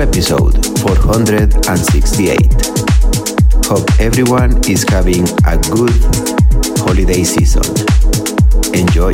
Episode 468. Hope everyone is having a good holiday season. Enjoy.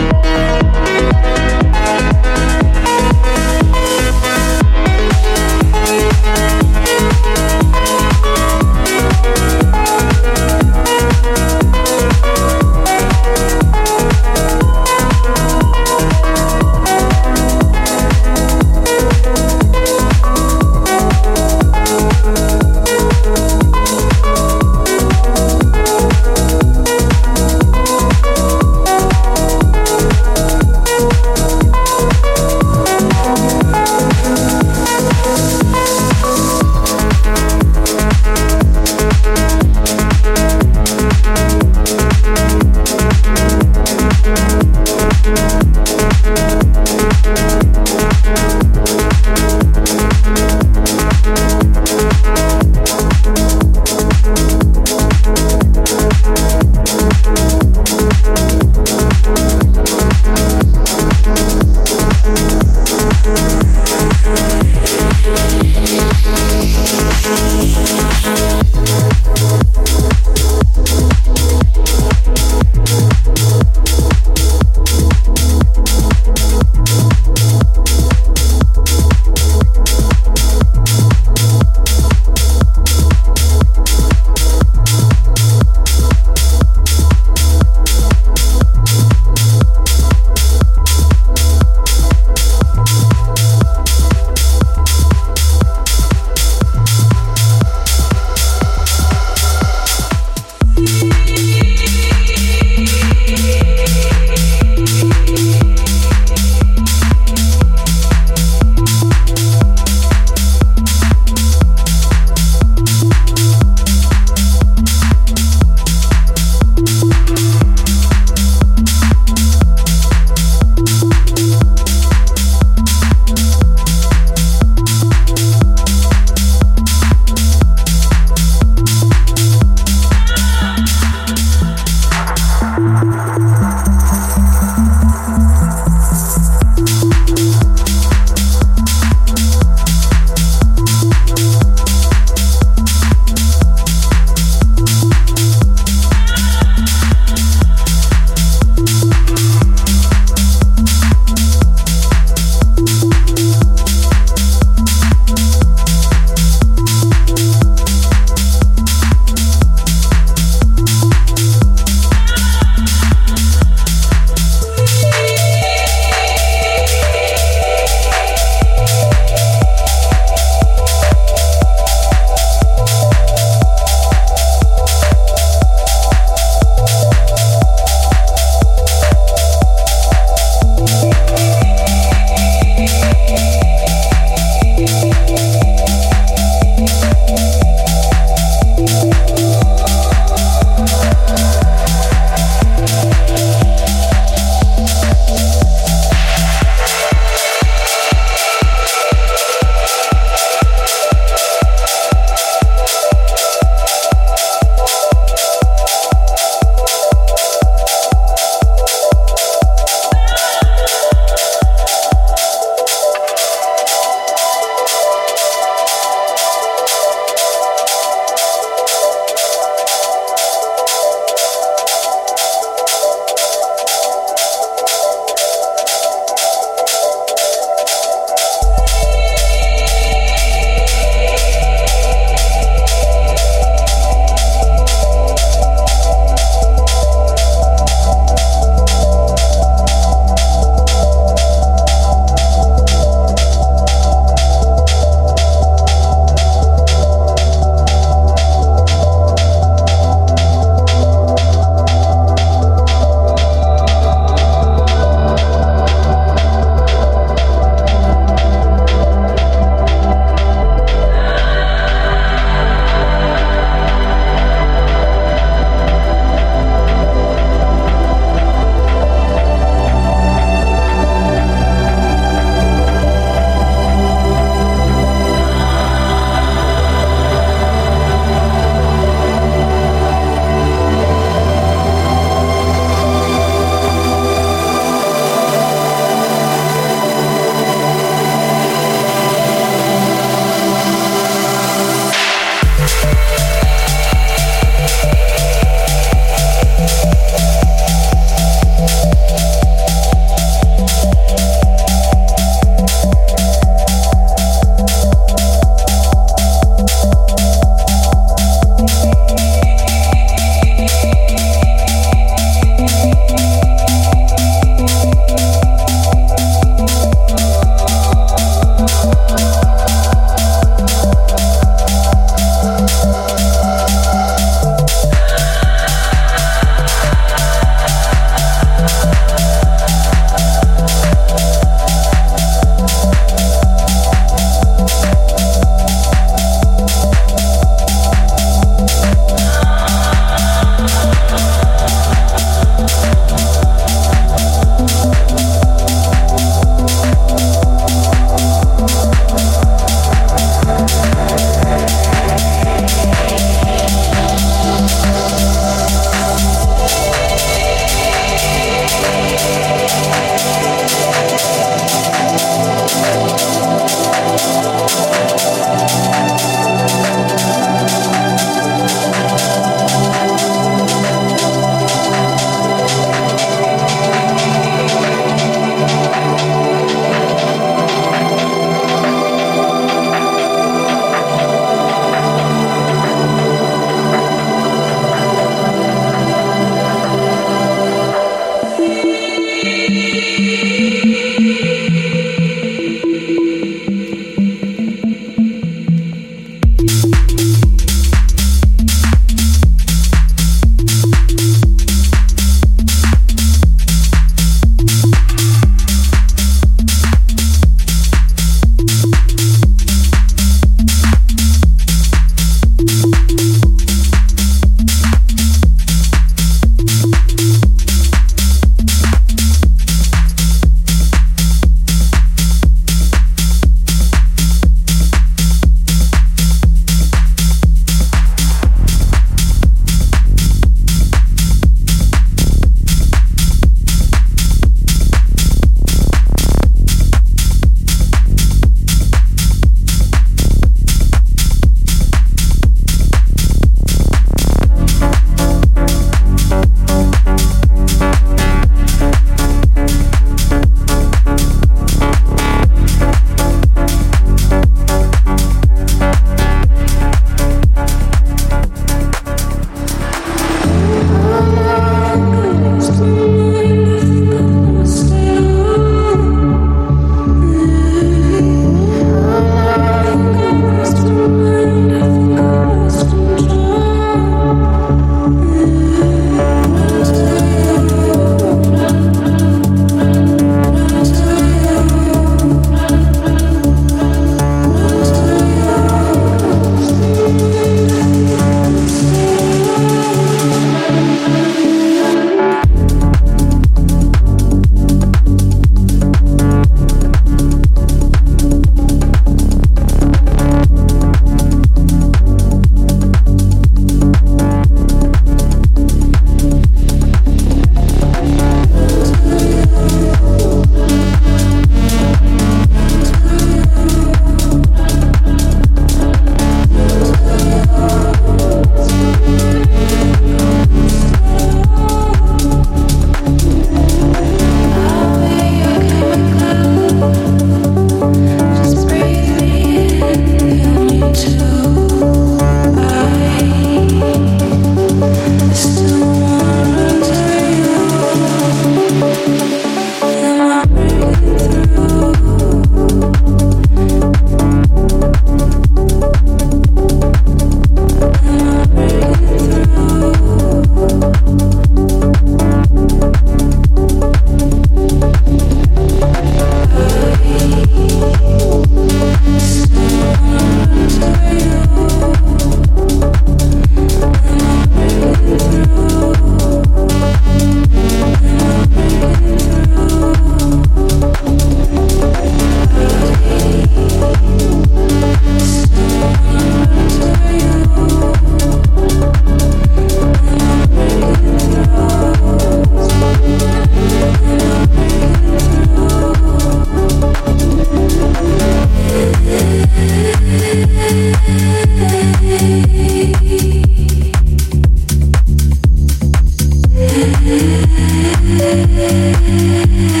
Música